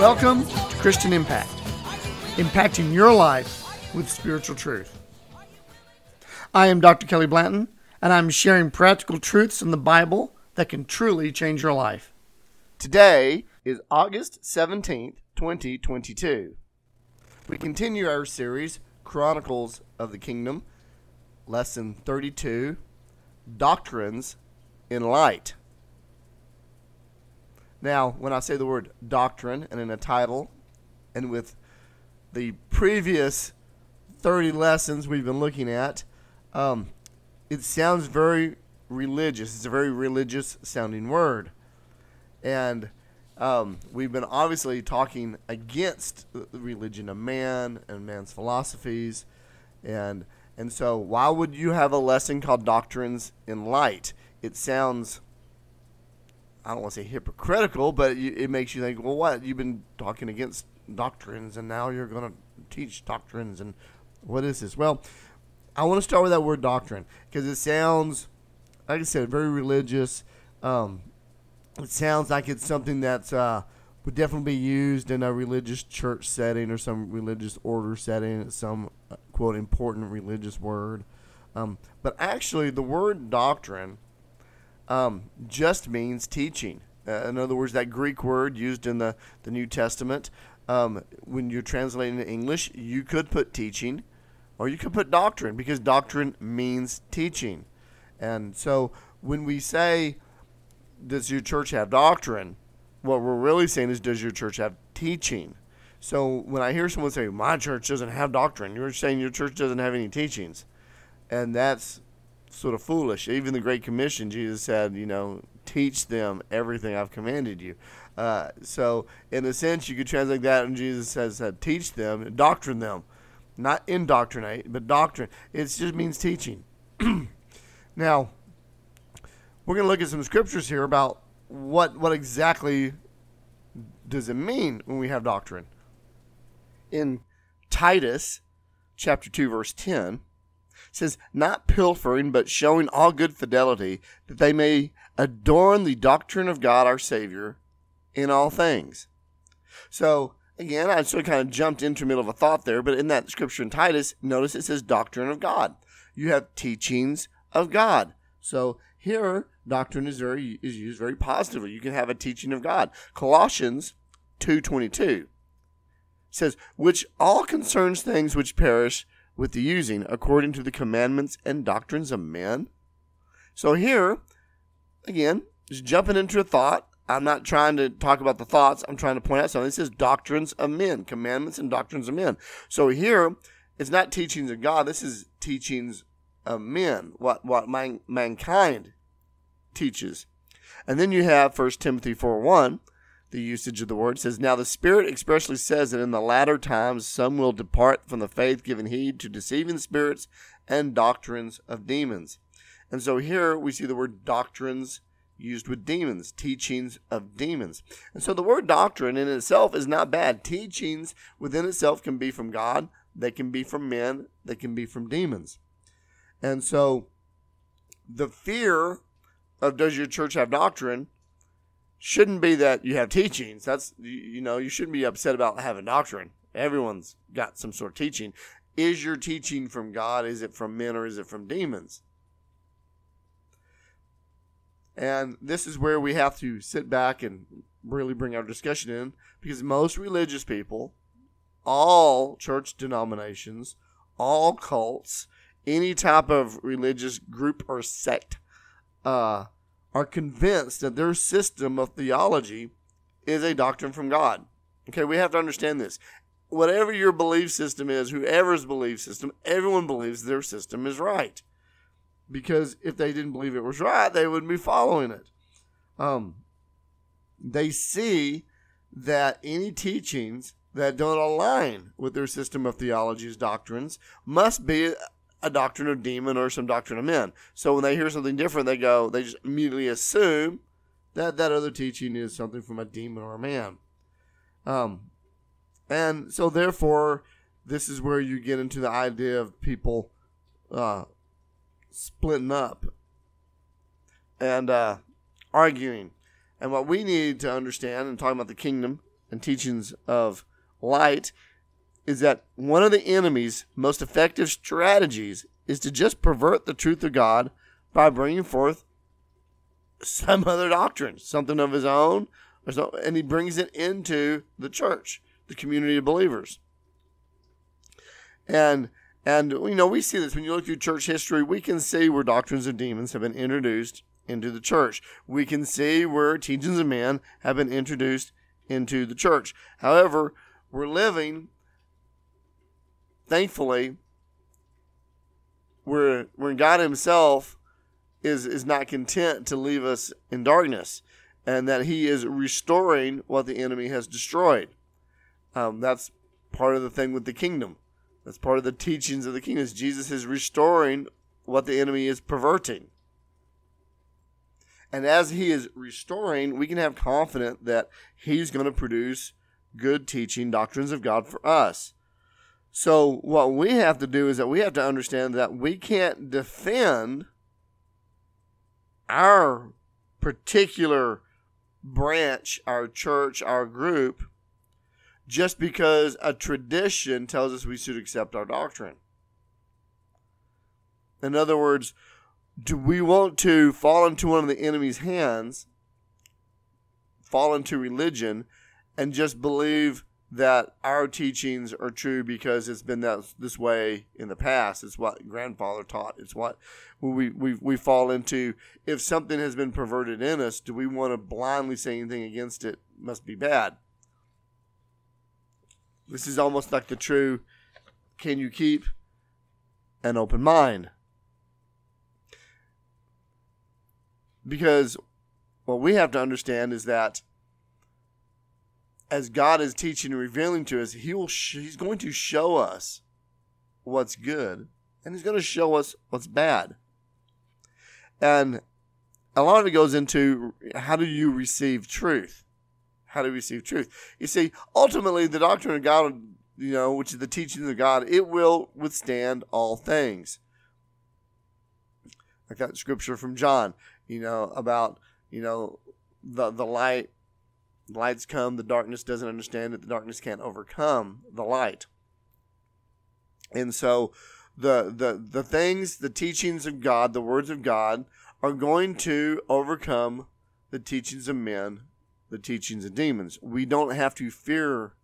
Welcome to Christian Impact, impacting your life with spiritual truth. I am Dr. Kelly Blanton, and I'm sharing practical truths in the Bible that can truly change your life. Today is August 17th, 2022. We continue our series, Chronicles of the Kingdom, Lesson 32 Doctrines in Light. Now, when I say the word doctrine and in a title, and with the previous 30 lessons we've been looking at, um, it sounds very religious. It's a very religious sounding word. And um, we've been obviously talking against the religion of man and man's philosophies. And, and so, why would you have a lesson called Doctrines in Light? It sounds I don't want to say hypocritical, but it makes you think, well, what? You've been talking against doctrines, and now you're going to teach doctrines, and what is this? Well, I want to start with that word doctrine because it sounds, like I said, very religious. Um, it sounds like it's something that uh, would definitely be used in a religious church setting or some religious order setting, some uh, quote important religious word. Um, but actually, the word doctrine um, just means teaching. Uh, in other words, that Greek word used in the, the New Testament, um, when you're translating in English, you could put teaching or you could put doctrine because doctrine means teaching. And so when we say, does your church have doctrine? What we're really saying is, does your church have teaching? So when I hear someone say, my church doesn't have doctrine, you're saying your church doesn't have any teachings. And that's sort of foolish. Even the Great Commission, Jesus said, you know, teach them everything I've commanded you. Uh, so, in a sense, you could translate that, and Jesus says, uh, teach them, doctrine them, not indoctrinate, but doctrine. It just means teaching. now, we're going to look at some scriptures here about what what exactly does it mean when we have doctrine. In Titus chapter 2 verse 10 says, Not pilfering, but showing all good fidelity, that they may adorn the doctrine of God our Savior in all things. So, again, I sort of kind of jumped into the middle of a thought there, but in that scripture in Titus, notice it says doctrine of God. You have teachings of God. So here, doctrine is very is used very positively. You can have a teaching of God. Colossians two twenty two says, which all concerns things which perish, with the using according to the commandments and doctrines of men. So here, again, just jumping into a thought. I'm not trying to talk about the thoughts. I'm trying to point out something. It says doctrines of men, commandments and doctrines of men. So here, it's not teachings of God. This is teachings of men. What what man, mankind teaches. And then you have 1 Timothy 4 1 the usage of the word says, Now the Spirit expressly says that in the latter times some will depart from the faith, giving heed to deceiving spirits and doctrines of demons. And so here we see the word doctrines used with demons, teachings of demons. And so the word doctrine in itself is not bad. Teachings within itself can be from God, they can be from men, they can be from demons. And so the fear of does your church have doctrine shouldn't be that you have teachings. That's you know, you shouldn't be upset about having doctrine. Everyone's got some sort of teaching. Is your teaching from God? Is it from men or is it from demons? And this is where we have to sit back and really bring our discussion in because most religious people, all church denominations, all cults, any type of religious group or sect, uh, are convinced that their system of theology is a doctrine from God. Okay, we have to understand this. Whatever your belief system is, whoever's belief system, everyone believes their system is right. Because if they didn't believe it was right, they wouldn't be following it. um, they see that any teachings that don't align with their system of theology's doctrines must be a doctrine of demon or some doctrine of men. So when they hear something different, they go, they just immediately assume that that other teaching is something from a demon or a man. Um, and so therefore, this is where you get into the idea of people uh, splitting up and uh, arguing. And what we need to understand, and talking about the kingdom and teachings of light, is that one of the enemy's most effective strategies is to just pervert the truth of God by bringing forth some other doctrine, something of his own, or so, and he brings it into the church, the community of believers. And and you know we see this when you look through church history, we can see where doctrines of demons have been introduced into the church. We can see where teachings of men have been introduced into the church. However, we're living, thankfully, where where God Himself is is not content to leave us in darkness, and that He is restoring what the enemy has destroyed. Um, that's part of the thing with the kingdom. That's part of the teachings of the kingdom. Is Jesus is restoring what the enemy is perverting. And as he is restoring, we can have confidence that he's going to produce good teaching doctrines of God for us. So what we have to do is that we have to understand that we can't defend our particular branch, our church, our group, just because a tradition tells us we should accept our doctrine. In other words, do we want to fall into one of the enemy's hands, fall into religion, and just believe that our teachings are true because it's been that this way in the past. It's what grandfather taught. It's what we, we, we fall into. If something has been perverted in us, do we want to blindly say anything against it? Must be bad. This is almost like the true can you keep an open mind? Because what we have to understand is that as God is teaching and revealing to us, He will sh- He's going to show us what's good, and He's going to show us what's bad. And a lot of it goes into how do you receive truth? How do you receive truth? You see, ultimately, the doctrine of God, you know, which is the teachings of God, it will withstand all things. I got scripture from John, you know, about you know the the light lights come, the darkness doesn't understand it, the darkness can't overcome the light. And so the the the things, the teachings of God, the words of God are going to overcome the teachings of men, the teachings of demons. We don't have to fear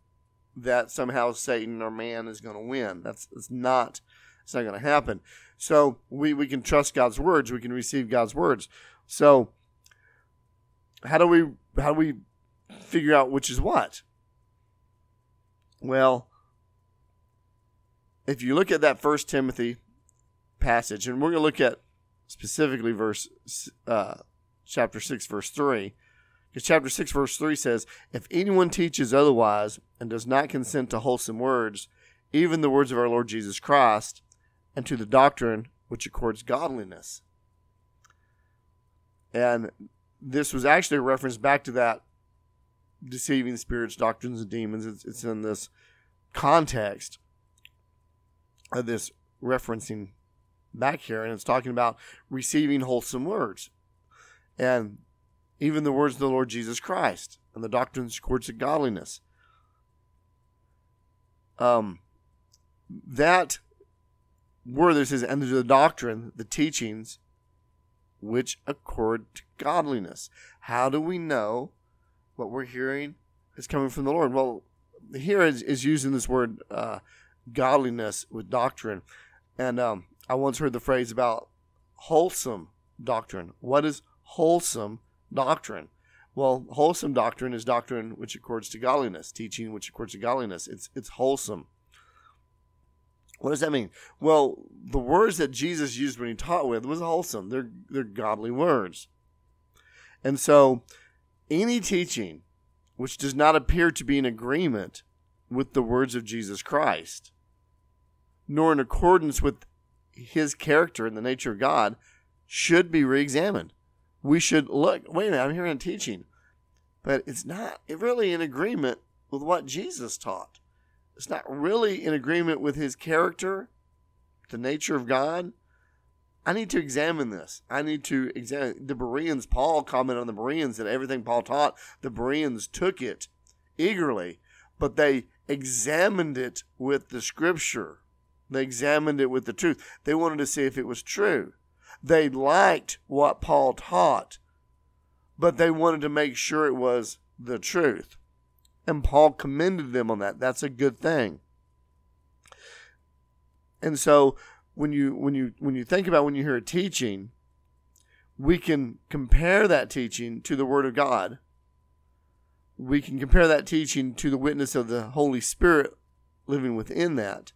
that somehow Satan or man is going to win. That's, it's not it's not going to happen. So we, we can trust God's words. We can receive God's words. So how do we how do we figure out which is what? Well, if you look at that First Timothy passage, and we're going to look at specifically verse uh, chapter six, verse three, because chapter six, verse three says, "If anyone teaches otherwise and does not consent to wholesome words, even the words of our Lord Jesus Christ, and to the doctrine which accords godliness." And this was actually a reference back to that deceiving spirits, doctrines, and demons. It's, it's in this context of this referencing back here, and it's talking about receiving wholesome words. And even the words of the Lord Jesus Christ and the doctrines, courts of godliness. Um, that word that says, and the doctrine, the teachings, which accord to godliness. How do we know what we're hearing is coming from the Lord? Well, here is, is using this word uh, godliness with doctrine. And um, I once heard the phrase about wholesome doctrine. What is wholesome doctrine? Well, wholesome doctrine is doctrine which accords to godliness, teaching which accords to godliness. It's it's wholesome. What does that mean? Well, the words that Jesus used when he taught with was wholesome. They're they're godly words. And so, any teaching which does not appear to be in agreement with the words of Jesus Christ, nor in accordance with his character and the nature of God, should be re examined. We should look, wait a minute, I'm hearing a teaching, but it's not really in agreement with what Jesus taught. It's not really in agreement with his character, the nature of God. I need to examine this. I need to examine the Bereans. Paul commented on the Bereans that everything Paul taught, the Bereans took it eagerly, but they examined it with the scripture. They examined it with the truth. They wanted to see if it was true. They liked what Paul taught, but they wanted to make sure it was the truth. And Paul commended them on that. That's a good thing. And so when you when you when you think about when you hear a teaching, we can compare that teaching to the word of God. We can compare that teaching to the witness of the Holy Spirit living within that,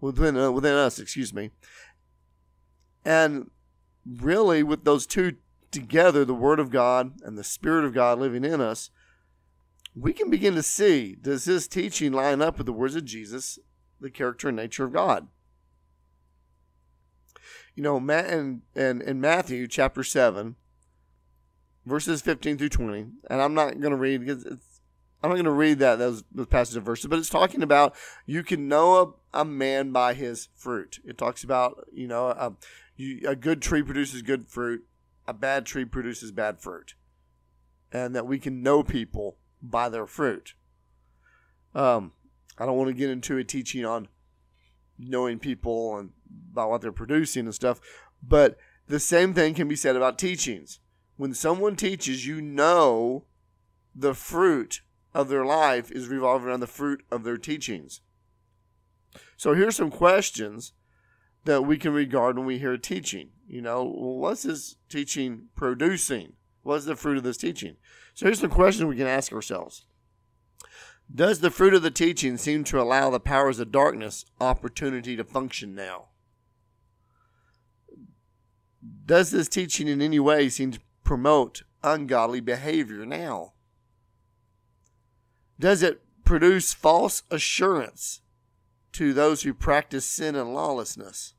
within uh, within us, excuse me. And really, with those two together, the Word of God and the Spirit of God living in us, we can begin to see does this teaching line up with the words of Jesus, the character and nature of God? You know, in, in, in Matthew chapter 7, verses 15 through 20, and I'm not going to read because it's I'm not going to read that those, those passages of verses, but it's talking about you can know a, a man by his fruit. It talks about you know a, you, a good tree produces good fruit, a bad tree produces bad fruit, and that we can know people by their fruit. Um, I don't want to get into a teaching on knowing people and about what they're producing and stuff, but the same thing can be said about teachings. When someone teaches, you know the fruit of their life is revolving around the fruit of their teachings. So here's some questions that we can regard when we hear a teaching. You know, what's this teaching producing? What's the fruit of this teaching? So here's some questions we can ask ourselves. Does the fruit of the teaching seem to allow the powers of darkness opportunity to function now? Does this teaching in any way seem to promote ungodly behavior now? Does it produce false assurance to those who practice sin and lawlessness?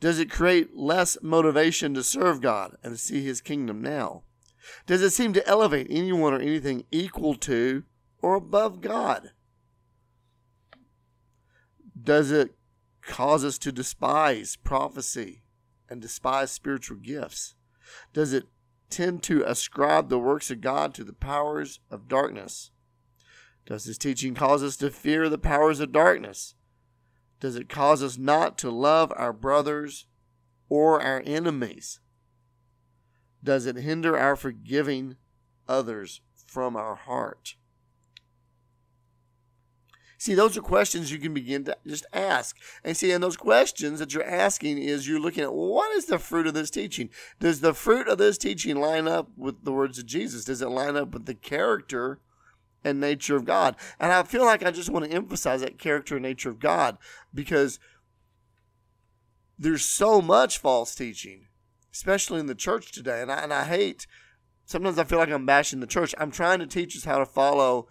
Does it create less motivation to serve God and to see His kingdom now? Does it seem to elevate anyone or anything equal to or above God? Does it cause us to despise prophecy and despise spiritual gifts? Does it tend to ascribe the works of God to the powers of darkness? Does this teaching cause us to fear the powers of darkness? Does it cause us not to love our brothers or our enemies? Does it hinder our forgiving others from our heart? See, those are questions you can begin to just ask. And see, and those questions that you're asking is you're looking at what is the fruit of this teaching? Does the fruit of this teaching line up with the words of Jesus? Does it line up with the character and nature of God? And I feel like I just want to emphasize that character and nature of God because there's so much false teaching, especially in the church today. And I, and I hate, sometimes I feel like I'm bashing the church. I'm trying to teach us how to follow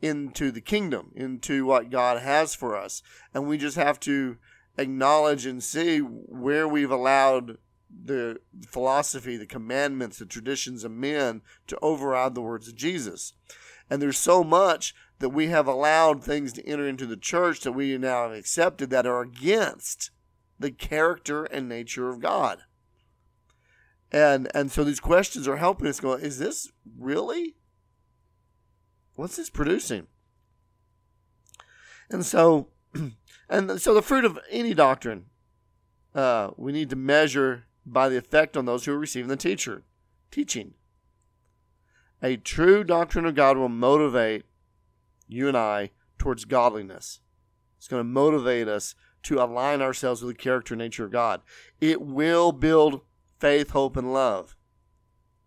into the kingdom, into what God has for us. And we just have to acknowledge and see where we've allowed the philosophy, the commandments, the traditions of men to override the words of Jesus. And there's so much that we have allowed things to enter into the church that we now have accepted that are against the character and nature of God. And and so these questions are helping us go, is this really what's this producing? And so, and so the fruit of any doctrine, uh, we need to measure by the effect on those who are receiving the teacher teaching. A true doctrine of God will motivate you and I towards godliness. It's going to motivate us to align ourselves with the character and nature of God. It will build faith, hope, and love.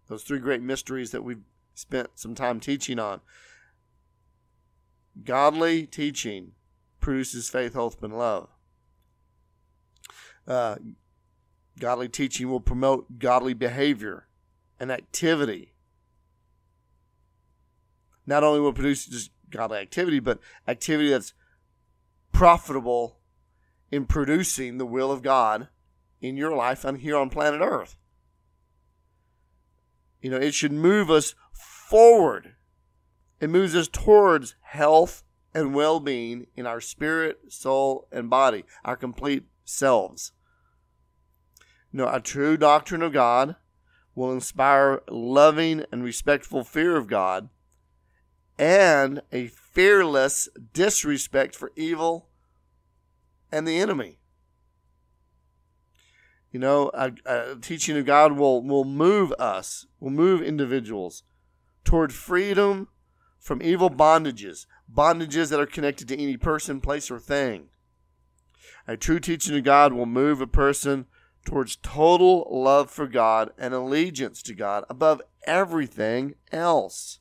Those three great mysteries that we've spent some time teaching on. Godly teaching produces faith, hope, and love. Uh, godly teaching will promote godly behavior and activity. Not only will produce just godly activity, but activity that's profitable in producing the will of God in your life and here on planet Earth. You know, it should move us forward. It moves us towards health and well being in our spirit, soul, and body, our complete selves. You know, a true doctrine of God will inspire loving and respectful fear of God and a fearless disrespect for evil and the enemy. You know, a, a, teaching of God will, will move us, will move individuals toward freedom from evil bondages, bondages that are connected to any person, place, or thing. A true teaching of God will move a person towards total love for God and allegiance to God above everything else.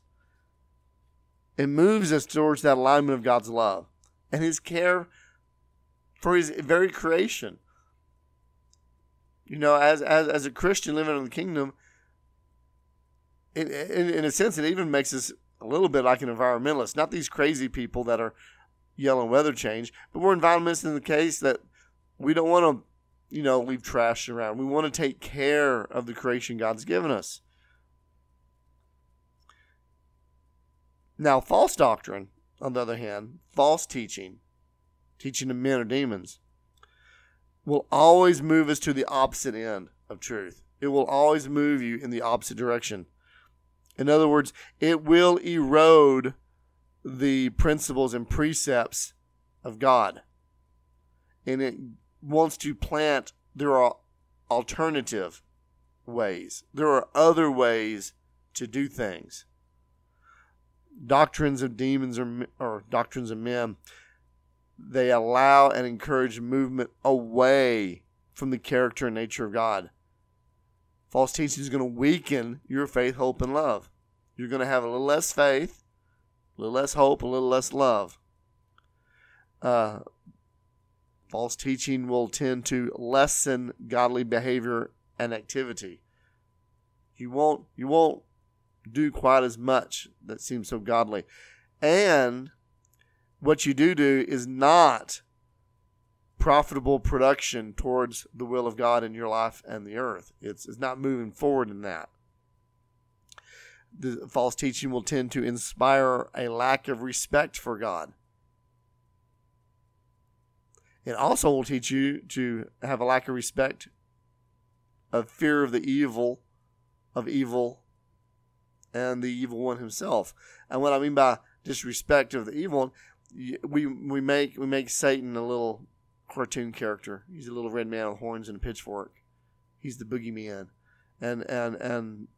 It moves us towards that alignment of God's love and His care for His very creation. You know, as as as a Christian living in the kingdom, in, in, in a sense, it even makes us a little bit like an environmentalist. Not these crazy people that are yelling weather change, but we're environmentalists in the case that we don't want to, you know, leave trash around. We want to take care of the creation God's given us. Now, false doctrine, on the other hand, false teaching, teaching of men or demons, will always move us to the opposite end of truth. It will always move you in the opposite direction. In other words, it will erode the principles and precepts of God. And it wants to plant, there are alternative ways, there are other ways to do things. Doctrines of demons or, or doctrines of men they allow and encourage movement away from the character and nature of God. False teaching is going to weaken your faith, hope, and love. You're going to have a little less faith, a little less hope, a little less love. Uh, false teaching will tend to lessen godly behavior and activity. You won't you won't do quite as much that seems so godly. And what you do do is not profitable production towards the will of God in your life and the earth. It's, it's not moving forward in that. The false teaching will tend to inspire a lack of respect for God. It also will teach you to have a lack of respect, of fear of the evil, of evil, and the evil one himself. And what I mean by disrespect of the evil one, we we make we make Satan a little cartoon character. He's a little red man with horns and a pitchfork. He's the boogeyman, and and and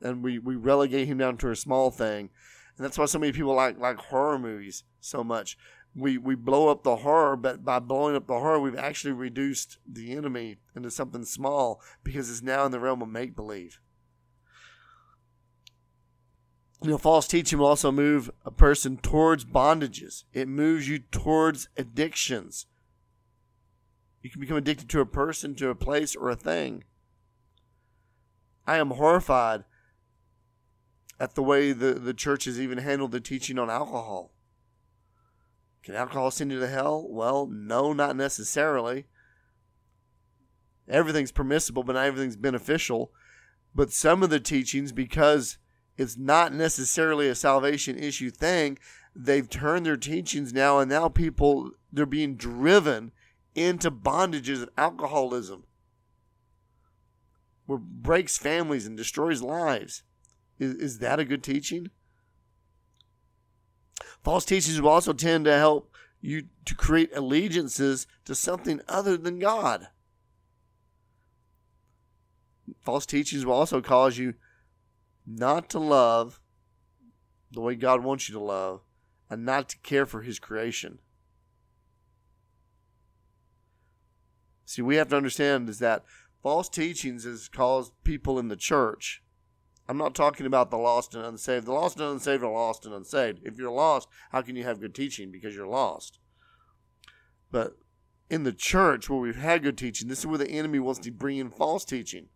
and we we relegate him down to a small thing, and that's why so many people like like horror movies so much. We we blow up the horror, but by blowing up the horror, we've actually reduced the enemy into something small because it's now in the realm of make believe. You know, false teaching will also move a person towards bondages. It moves you towards addictions. You can become addicted to a person, to a place, or a thing. I am horrified at the way the, the church has even handled the teaching on alcohol. Can alcohol send you to hell? Well, no, not necessarily. Everything's permissible, but not everything's beneficial. But some of the teachings, because it's not necessarily a salvation issue thing. They've turned their teachings now, and now people they're being driven into bondages of alcoholism, where breaks families and destroys lives. Is, is that a good teaching? False teachings will also tend to help you to create allegiances to something other than God. False teachings will also cause you not to love the way God wants you to love and not to care for his creation. See, we have to understand is that false teachings has caused people in the church. I'm not talking about the lost and unsaved. The lost and unsaved are lost and unsaved. If you're lost, how can you have good teaching? Because you're lost. But in the church where we've had good teaching, this is where the enemy wants to bring in false teaching.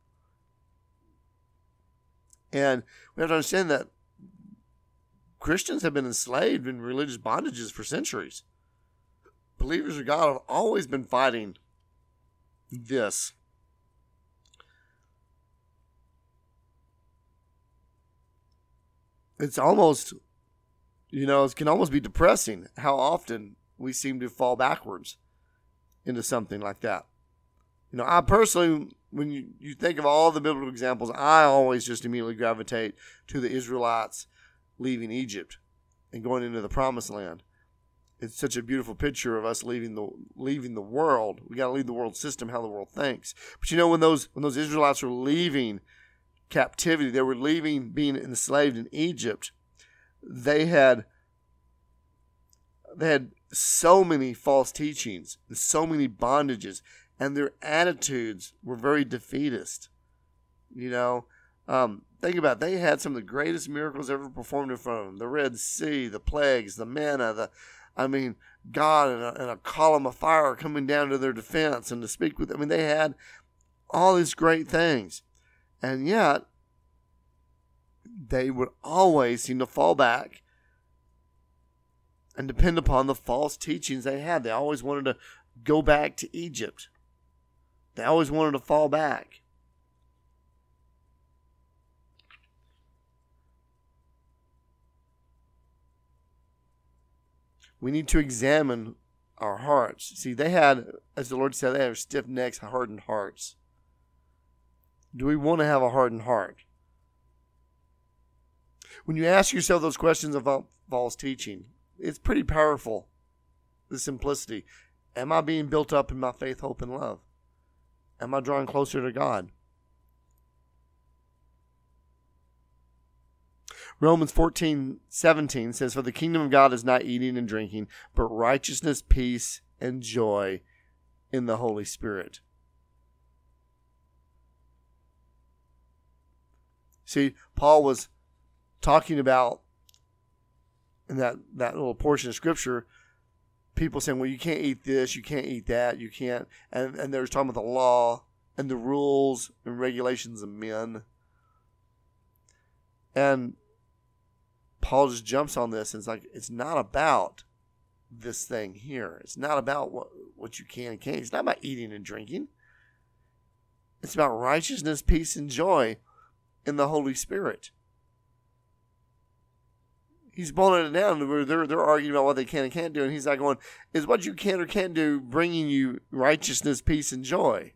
And we have to understand that Christians have been enslaved in religious bondages for centuries. Believers of God have always been fighting this. It's almost, you know, it can almost be depressing how often we seem to fall backwards into something like that. You know, I personally, when you, you think of all the biblical examples, I always just immediately gravitate to the Israelites leaving Egypt and going into the promised land. It's such a beautiful picture of us leaving the leaving the world. We got to leave the world system how the world thinks. But you know when those when those Israelites were leaving captivity, they were leaving being enslaved in Egypt. They had they had so many false teachings and so many bondages, and their attitudes were very defeatist. You know, um, think about it. they had some of the greatest miracles ever performed in front of them: the Red Sea, the plagues, the manna, the I mean, God and a, and a column of fire coming down to their defense and to speak with. Them. I mean, they had all these great things, and yet they would always seem to fall back and depend upon the false teachings they had. They always wanted to go back to Egypt. They always wanted to fall back. we need to examine our hearts. See, they had, as the Lord said, they have stiff necks, hardened hearts. Do we want to have a hardened heart? When you ask yourself those questions about false teaching, it's pretty powerful. The simplicity. Am I being built up in my faith, hope, and love? Am I drawing closer to God? Romans 14, 17 says, For the kingdom of God is not eating and drinking, but righteousness, peace, and joy in the Holy Spirit. See, Paul was talking about in that, that little portion of scripture, people saying, Well, you can't eat this, you can't eat that, you can't and, and they were talking about the law and the rules and regulations of men. And Paul just jumps on this and it's like it's not about this thing here. It's not about what what you can and can't. It's not about eating and drinking. It's about righteousness, peace, and joy in the Holy Spirit. He's boiling it down where they're they're arguing about what they can and can't do, and he's like going, "Is what you can or can't do bringing you righteousness, peace, and joy?"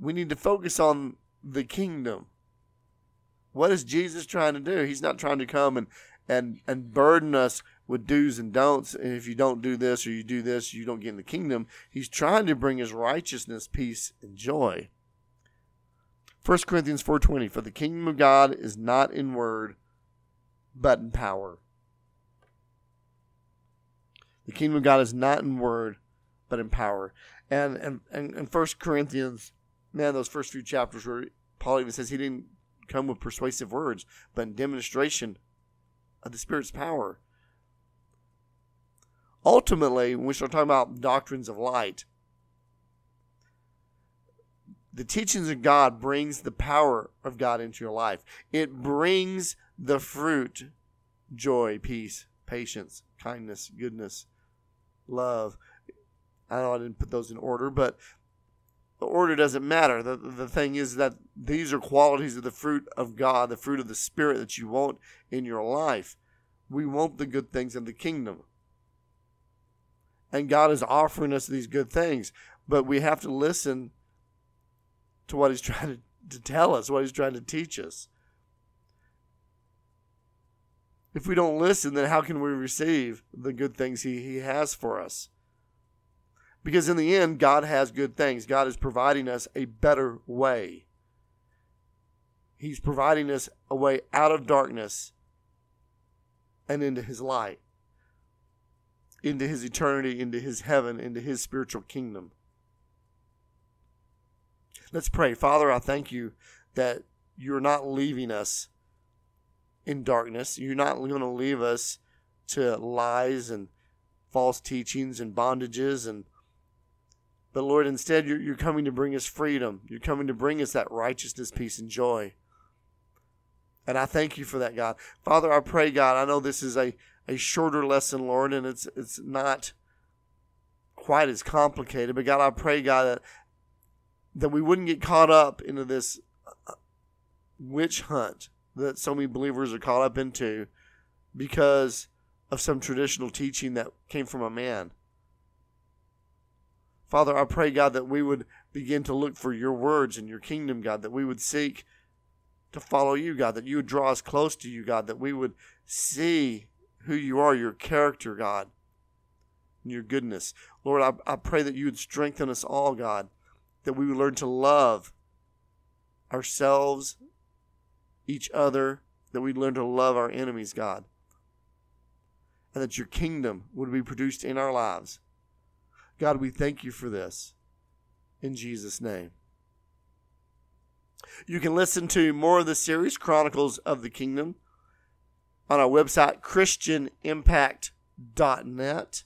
We need to focus on the kingdom what is Jesus trying to do? He's not trying to come and and and burden us with do's and don'ts. And if you don't do this or you do this, you don't get in the kingdom. He's trying to bring his righteousness, peace, and joy. 1 Corinthians 4:20 For the kingdom of God is not in word but in power. The kingdom of God is not in word but in power. And and and, and 1 Corinthians, man, those first few chapters where Paul even says he didn't come with persuasive words, but in demonstration of the Spirit's power. Ultimately, when we start talking about doctrines of light, the teachings of God brings the power of God into your life. It brings the fruit, joy, peace, patience, kindness, goodness, love. I know I didn't put those in order, but the order doesn't matter. The, the thing is that these are qualities of the fruit of God, the fruit of the Spirit that you want in your life. We want the good things of the kingdom. And God is offering us these good things, but we have to listen to what He's trying to, to tell us, what He's trying to teach us. If we don't listen, then how can we receive the good things He, he has for us? Because in the end, God has good things. God is providing us a better way. He's providing us a way out of darkness and into His light, into His eternity, into His heaven, into His spiritual kingdom. Let's pray. Father, I thank you that you're not leaving us in darkness. You're not going to leave us to lies and false teachings and bondages and But Lord, instead, you're, you're coming to bring us freedom. You're coming to bring us that righteousness, peace, and joy. And I thank you for that, God. Father, I pray, God, I know this is a, a shorter lesson, Lord, and it's it's not quite as complicated. But God, I pray, God, that that we wouldn't get caught up into this uh, witch hunt that so many believers are caught up into because of some traditional teaching that came from a man. Father, I pray, God, that we would begin to look for your words and your kingdom, God, that we would seek to follow you, God, that you would draw us close to you, God, that we would see who you are, your character, God, and your goodness. Lord, I, I pray that you would strengthen us all, God, that we would learn to love ourselves, each other, that we'd learn to love our enemies, God, and that your kingdom would be produced in our lives. God, we thank you for this. In Jesus' name. You can listen to more of the series, Chronicles of the Kingdom, on our website, ChristianImpact.net.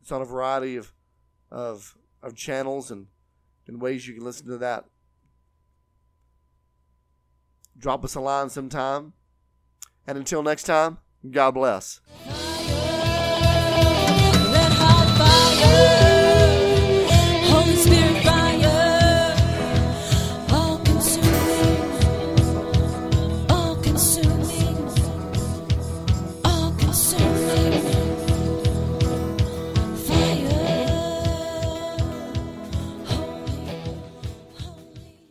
It's on a variety of, of, of channels and, and ways you can listen to that. Drop us a line sometime. And until next time, God bless.